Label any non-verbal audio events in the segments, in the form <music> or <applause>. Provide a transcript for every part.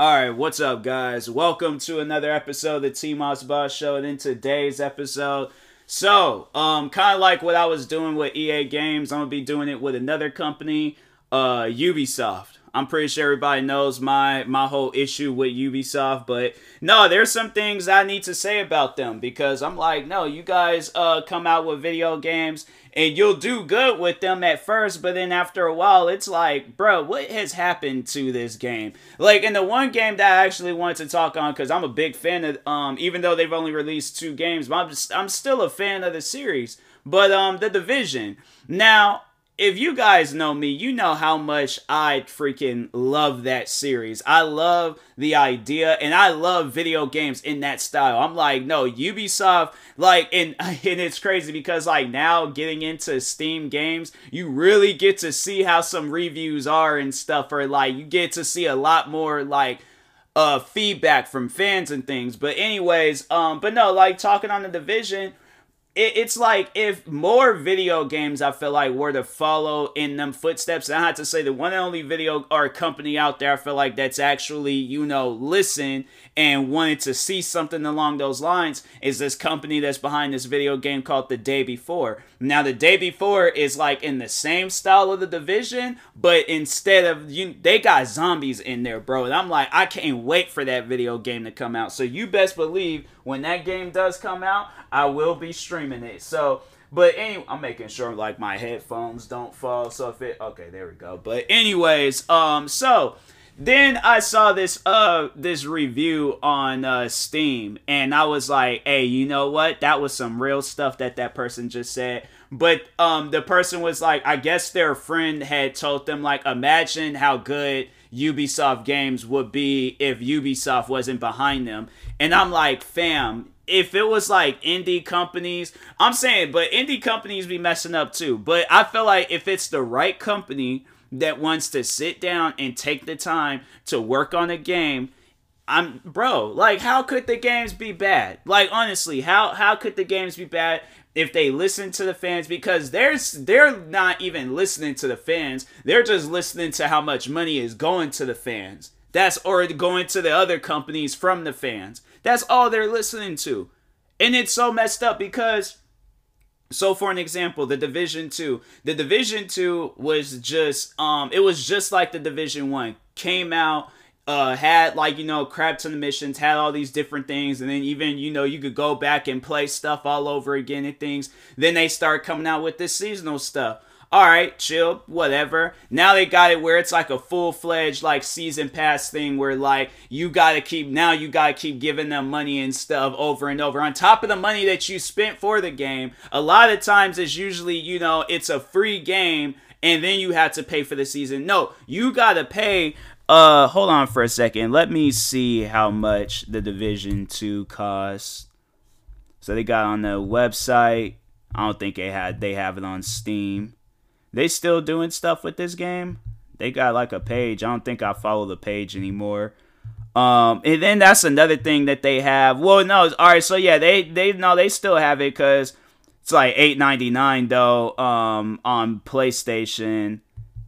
All right, what's up, guys? Welcome to another episode of the T Moss Boss Show. And in today's episode, so um, kind of like what I was doing with EA Games, I'm gonna be doing it with another company, uh, Ubisoft. I'm pretty sure everybody knows my my whole issue with Ubisoft, but no, there's some things I need to say about them because I'm like, no, you guys uh come out with video games and you'll do good with them at first, but then after a while, it's like, bro, what has happened to this game? Like in the one game that I actually wanted to talk on because I'm a big fan of, um, even though they've only released two games, I'm, just, I'm still a fan of the series. But um, the Division. Now if you guys know me, you know how much I freaking love that series. I love the idea and I love video games in that style. I'm like, no, Ubisoft, like, and, <laughs> and it's crazy because, like, now getting into Steam games, you really get to see how some reviews are and stuff, or like, you get to see a lot more, like, uh feedback from fans and things but anyways um but no like talking on the division it, it's like if more video games I feel like were to follow in them footsteps. And I have to say the one and only video or company out there I feel like that's actually, you know, listen and wanted to see something along those lines is this company that's behind this video game called The Day Before. Now The Day Before is like in the same style of the division, but instead of you they got zombies in there, bro. And I'm like, I can't wait for that video game to come out. So you best believe when that game does come out, I will be streaming it. So but anyway, I'm making sure like my headphones don't fall. So if it okay, there we go. But anyways, um, so then I saw this uh this review on uh Steam and I was like, "Hey, you know what? That was some real stuff that that person just said." But um the person was like, I guess their friend had told them like, "Imagine how good Ubisoft games would be if Ubisoft wasn't behind them." And I'm like, "Fam, if it was like indie companies, I'm saying, but indie companies be messing up too. But I feel like if it's the right company that wants to sit down and take the time to work on a game, I'm bro, like how could the games be bad? Like honestly, how how could the games be bad if they listen to the fans because there's they're not even listening to the fans. They're just listening to how much money is going to the fans. That's or going to the other companies from the fans. That's all they're listening to. And it's so messed up because so for an example, the Division 2, the Division 2 was just um it was just like the Division 1. Came out uh had like you know crap ton of missions had all these different things and then even you know you could go back and play stuff all over again and things then they start coming out with this seasonal stuff all right, chill, whatever. Now they got it where it's like a full fledged like season pass thing where like you gotta keep now you gotta keep giving them money and stuff over and over on top of the money that you spent for the game. A lot of times it's usually you know it's a free game and then you have to pay for the season. No, you gotta pay. Uh, hold on for a second. Let me see how much the Division Two costs. So they got on the website. I don't think they had they have it on Steam they still doing stuff with this game. They got like a page. I don't think I follow the page anymore. Um, and then that's another thing that they have. Well, no, all right. So yeah, they they no, they still have it because it's like eight ninety nine though. Um, on PlayStation,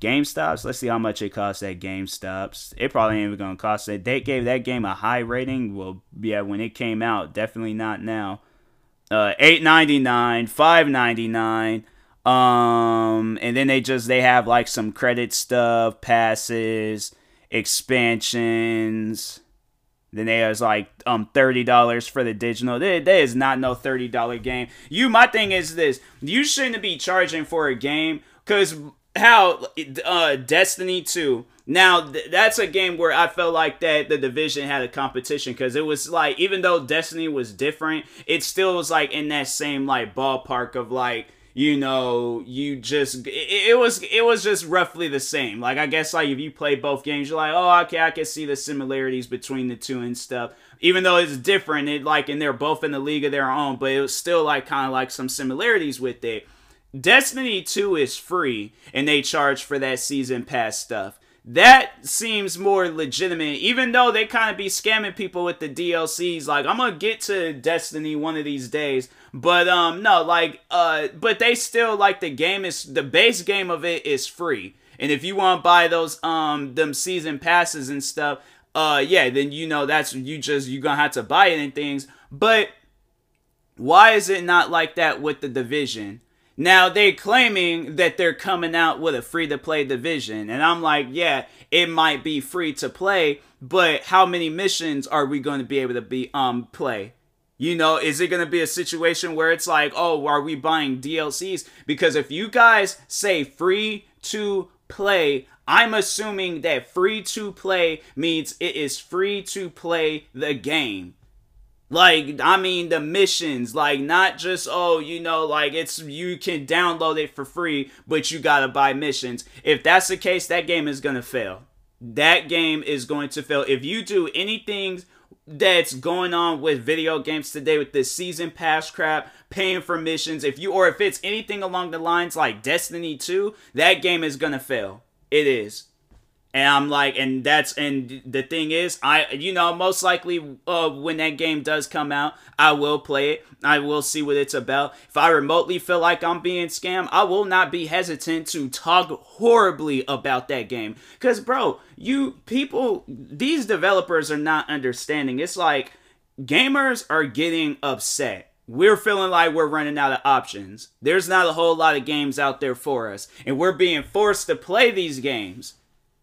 GameStops. Let's see how much it costs at GameStops. It probably ain't even gonna cost it. They gave that game a high rating. Well, yeah, when it came out, definitely not now. Uh, eight ninety nine, five ninety nine. Um, and then they just they have like some credit stuff, passes, expansions. Then there's like um thirty dollars for the digital. There, there is not no thirty dollar game. You, my thing is this: you shouldn't be charging for a game because how uh Destiny two. Now th- that's a game where I felt like that the division had a competition because it was like even though Destiny was different, it still was like in that same like ballpark of like you know you just it, it, was it was just roughly the same. Like i guess like if you play both games you're like oh okay i can see the similarities between the two and stuff. Even though it's different it like and they're both in the league of their own but it was still like kind of like some similarities with it. Destiny 2 is free and they charge for that season pass stuff that seems more legitimate even though they kind of be scamming people with the dlcs like i'm gonna get to destiny one of these days but um no like uh but they still like the game is the base game of it is free and if you want to buy those um them season passes and stuff uh, yeah, then you know that's you just you gonna have to buy it and things. But why is it not like that with the division? Now they're claiming that they're coming out with a free to play division, and I'm like, yeah, it might be free to play, but how many missions are we going to be able to be um play? You know, is it going to be a situation where it's like, oh, are we buying DLCs? Because if you guys say free to play, I'm assuming that free to play means it is free to play the game. Like, I mean, the missions, like, not just, oh, you know, like, it's, you can download it for free, but you gotta buy missions. If that's the case, that game is gonna fail. That game is going to fail. If you do anything that's going on with video games today with this season pass crap, paying for missions, if you, or if it's anything along the lines like Destiny 2, that game is gonna fail. It is. And I'm like, and that's, and the thing is, I, you know, most likely uh, when that game does come out, I will play it. I will see what it's about. If I remotely feel like I'm being scammed, I will not be hesitant to talk horribly about that game. Because, bro, you people, these developers are not understanding. It's like gamers are getting upset we're feeling like we're running out of options. There's not a whole lot of games out there for us, and we're being forced to play these games.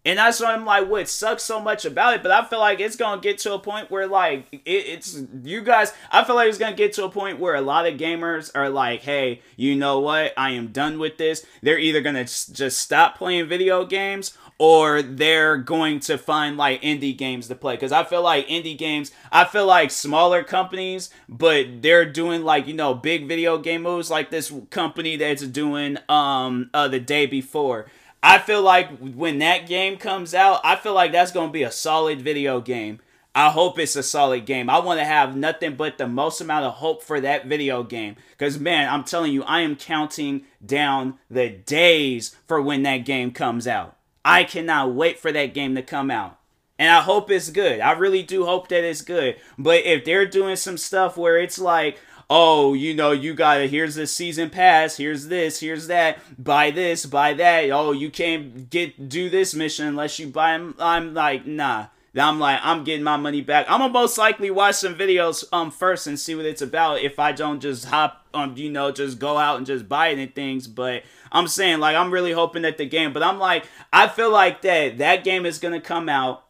And that's what I'm like, what sucks so much about it. But I feel like it's gonna get to a point where like it, it's you guys. I feel like it's gonna get to a point where a lot of gamers are like, hey, you know what? I am done with this. They're either gonna just stop playing video games or they're going to find like indie games to play because i feel like indie games i feel like smaller companies but they're doing like you know big video game moves like this company that's doing um uh the day before I feel like when that game comes out, I feel like that's going to be a solid video game. I hope it's a solid game. I want to have nothing but the most amount of hope for that video game. Because, man, I'm telling you, I am counting down the days for when that game comes out. I cannot wait for that game to come out. And I hope it's good. I really do hope that it's good. But if they're doing some stuff where it's like, oh, you know, you gotta, here's the season pass, here's this, here's that, buy this, buy that. Oh, you can't get, do this mission unless you buy them. I'm like, nah. I'm like, I'm getting my money back. I'm gonna most likely watch some videos um first and see what it's about if I don't just hop um, you know, just go out and just buy it and things. But I'm saying like I'm really hoping that the game, but I'm like, I feel like that that game is gonna come out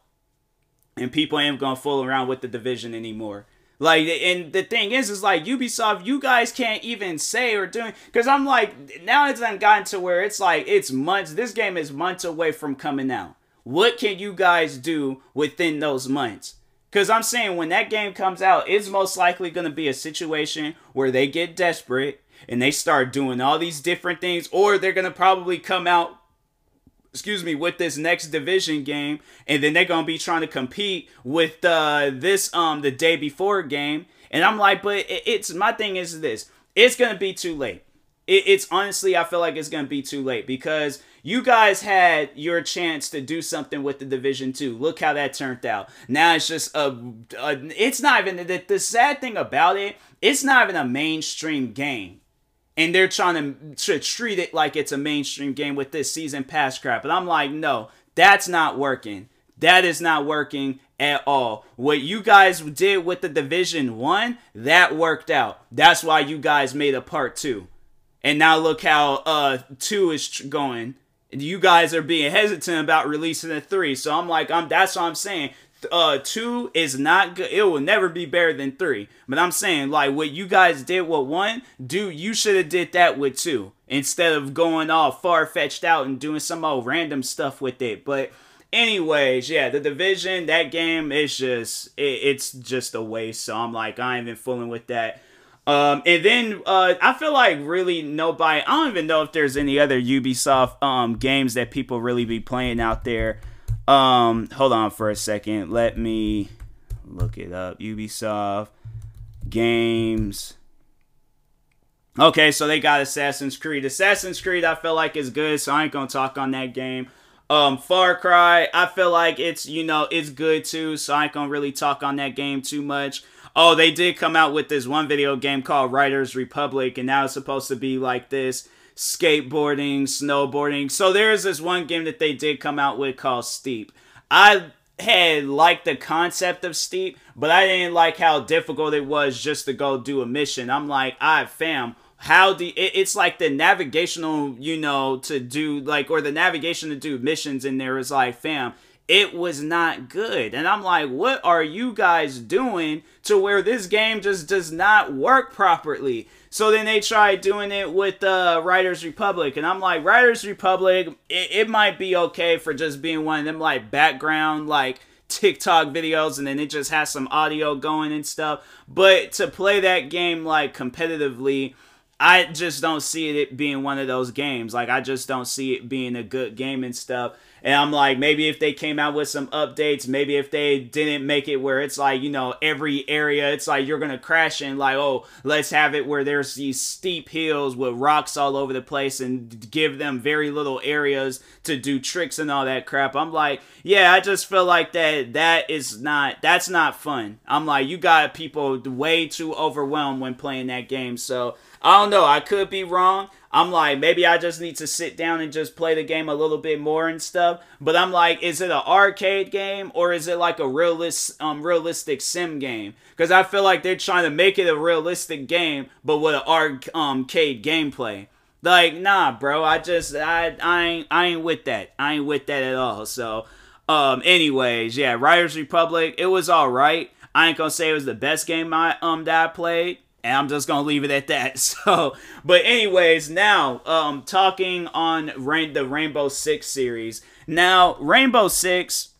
and people ain't gonna fool around with the division anymore. Like, and the thing is, is like Ubisoft, you guys can't even say or do because I'm like, now it's gotten to where it's like it's months. This game is months away from coming out. What can you guys do within those months? Because I'm saying when that game comes out, it's most likely going to be a situation where they get desperate and they start doing all these different things, or they're going to probably come out excuse me, with this next division game, and then they're gonna be trying to compete with uh, this um the day before game. And I'm like, but it, it's my thing is this: it's gonna be too late. It, it's honestly, I feel like it's gonna be too late because you guys had your chance to do something with the division two. Look how that turned out. Now it's just a, a it's not even the, the sad thing about it. It's not even a mainstream game and they're trying to, treat it like it's a mainstream game with this season pass crap. But I'm like, no, that's not working. That is not working at all. What you guys did with the Division 1, that worked out. That's why you guys made a part 2. And now look how uh 2 is tr- going. You guys are being hesitant about releasing a 3. So I'm like, I'm that's what I'm saying uh two is not good it will never be better than three but i'm saying like what you guys did with one dude you should have did that with two instead of going all far-fetched out and doing some old random stuff with it but anyways yeah the division that game is just it, it's just a waste so i'm like i ain't even fooling with that um, and then uh, I feel like really nobody. I don't even know if there's any other Ubisoft um, games that people really be playing out there. Um, hold on for a second. Let me look it up. Ubisoft games. Okay, so they got Assassin's Creed. Assassin's Creed, I feel like is good, so I ain't gonna talk on that game. Um, Far Cry, I feel like it's you know it's good too, so I ain't gonna really talk on that game too much. Oh, they did come out with this one video game called Riders Republic, and now it's supposed to be like this skateboarding, snowboarding. So there's this one game that they did come out with called Steep. I had liked the concept of steep, but I didn't like how difficult it was just to go do a mission. I'm like, I right, fam, how do it, it's like the navigational, you know, to do like or the navigation to do missions in there is like, fam, it was not good. And I'm like, what are you guys doing to where this game just does not work properly? So then they tried doing it with uh, Riders Republic, and I'm like, Riders Republic, it, it might be okay for just being one of them like background like TikTok videos, and then it just has some audio going and stuff. But to play that game like competitively, I just don't see it being one of those games. Like I just don't see it being a good game and stuff. And I'm like, maybe if they came out with some updates, maybe if they didn't make it where it's like, you know, every area, it's like you're going to crash in, like, oh, let's have it where there's these steep hills with rocks all over the place and give them very little areas to do tricks and all that crap. I'm like, yeah, I just feel like that, that is not, that's not fun. I'm like, you got people way too overwhelmed when playing that game. So I don't know. I could be wrong. I'm like, maybe I just need to sit down and just play the game a little bit more and stuff. But I'm like, is it an arcade game or is it like a realist, um, realistic sim game? Because I feel like they're trying to make it a realistic game, but with an arcade gameplay. Like, nah, bro. I just, I, I ain't, I ain't with that. I ain't with that at all. So, um, anyways, yeah, Riders Republic. It was all right. I ain't gonna say it was the best game I um that I played and I'm just gonna leave it at that. <laughs> So, but anyways, now um talking on rain the Rainbow Six series. Now, Rainbow Six,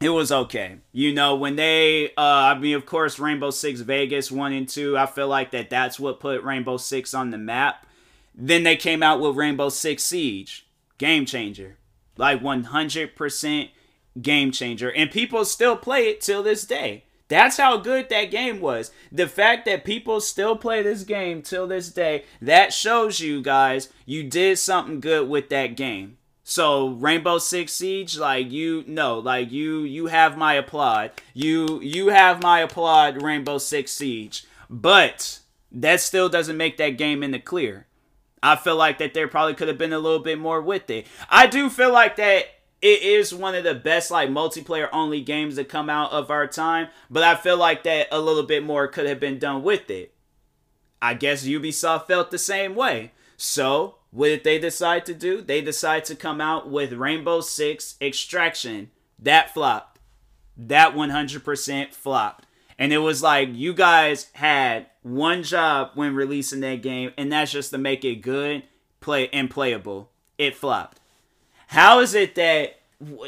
it was okay. You know, when they, uh, I mean, of course, Rainbow Six Vegas one and two. I feel like that that's what put Rainbow Six on the map. Then they came out with Rainbow Six Siege, game changer, like 100% game changer, and people still play it till this day. That's how good that game was. The fact that people still play this game till this day, that shows you guys you did something good with that game. So Rainbow Six Siege, like you know, like you you have my applaud. You you have my applaud, Rainbow Six Siege. But that still doesn't make that game in the clear. I feel like that there probably could have been a little bit more with it. I do feel like that it is one of the best like multiplayer only games that come out of our time, but I feel like that a little bit more could have been done with it. I guess Ubisoft felt the same way. So, what did they decide to do? They decided to come out with Rainbow Six Extraction. That flopped. That 100% flopped. And it was like you guys had one job when releasing that game, and that's just to make it good, play and playable. It flopped. How is it that,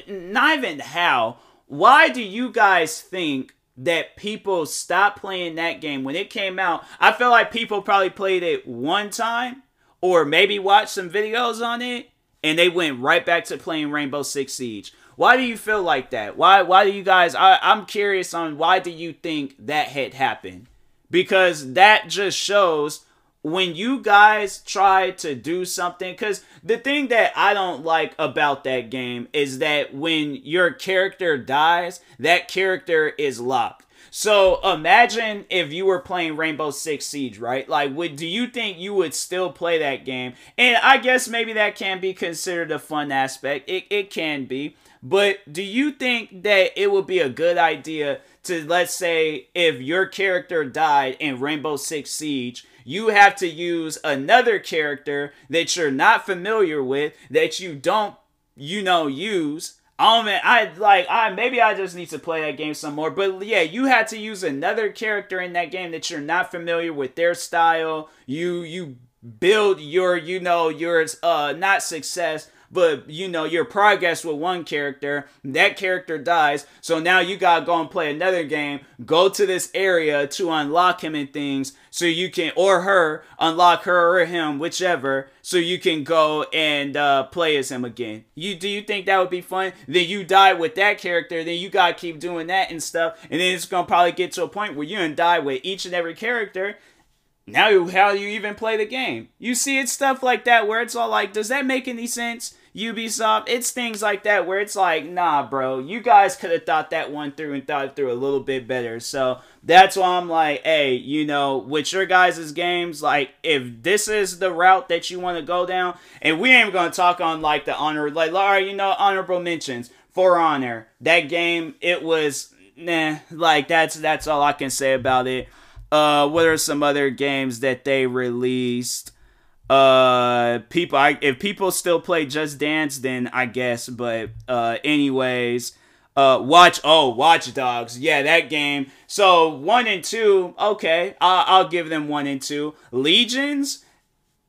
not even how, why do you guys think that people stopped playing that game when it came out? I feel like people probably played it one time or maybe watched some videos on it and they went right back to playing Rainbow Six Siege. Why do you feel like that? Why why do you guys I, I'm curious on why do you think that had happened? Because that just shows when you guys try to do something because the thing that i don't like about that game is that when your character dies that character is locked. So imagine if you were playing rainbow six siege right? Like would do you think you would still play that game? And i guess maybe that can be considered a fun aspect. It, it can be. But do you think that it would be a good idea to let's say if your character died in rainbow six siege you have to use another character that you're not familiar with, that you don't, you know, use. Oh man, I like I maybe I just need to play that game some more. But yeah, you had to use another character in that game that you're not familiar with their style. You you build your you know your uh not success but you know your progress with one character that character dies so now you gotta go and play another game go to this area to unlock him and things so you can or her unlock her or him whichever so you can go and uh, play as him again. You do you think that would be fun? Then you die with that character then you gotta keep doing that and stuff and then it's gonna probably get to a point where you're gonna die with each and every character now you, how you even play the game? You see it's stuff like that where it's all like, does that make any sense? Ubisoft, it's things like that where it's like, nah, bro, you guys could have thought that one through and thought it through a little bit better. So that's why I'm like, hey, you know, with your guys' games, like, if this is the route that you want to go down, and we ain't gonna talk on like the honor, like, all right, you know, honorable mentions. For Honor. That game, it was nah. Like that's that's all I can say about it. Uh, what are some other games that they released? Uh, people, I, if people still play Just Dance, then I guess. But uh, anyways, uh, watch. Oh, Watch Dogs. Yeah, that game. So one and two. Okay, I'll, I'll give them one and two. Legions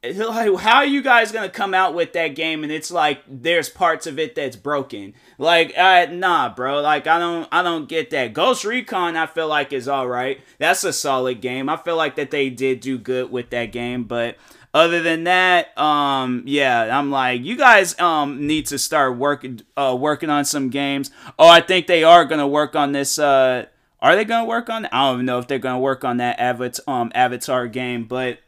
how are you guys gonna come out with that game and it's like there's parts of it that's broken? Like uh, nah bro. Like i don't i don't get that. Ghost recon i feel like is all right. That's a solid game. I feel like that they did do good with that game but other than that um yeah i'm like you guys um need to start working uh working on some games. Oh i think they are gonna work on this uh are they gonna work on i don't know if they're gonna work on that avatar um avatar game but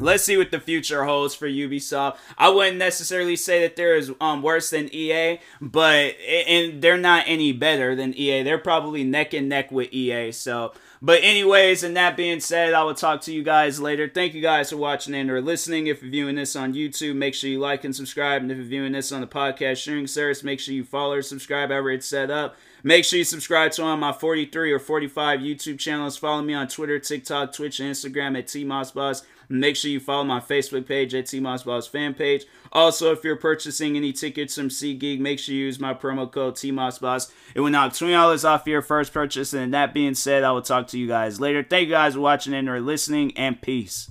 Let's see what the future holds for Ubisoft. I wouldn't necessarily say that they're um, worse than EA, but and they're not any better than EA. They're probably neck and neck with EA. So, but anyways, and that being said, I will talk to you guys later. Thank you guys for watching and or listening. If you're viewing this on YouTube, make sure you like and subscribe. And if you're viewing this on the podcast sharing service, make sure you follow or subscribe however it's set up. Make sure you subscribe to of my 43 or 45 YouTube channels. Follow me on Twitter, TikTok, Twitch, and Instagram at TMossBoss. Make sure you follow my Facebook page at TMossBoss fan page. Also, if you're purchasing any tickets from SeatGeek, make sure you use my promo code TMossBoss. It will knock $20 off your first purchase. And that being said, I will talk to you guys later. Thank you guys for watching and or listening, and peace.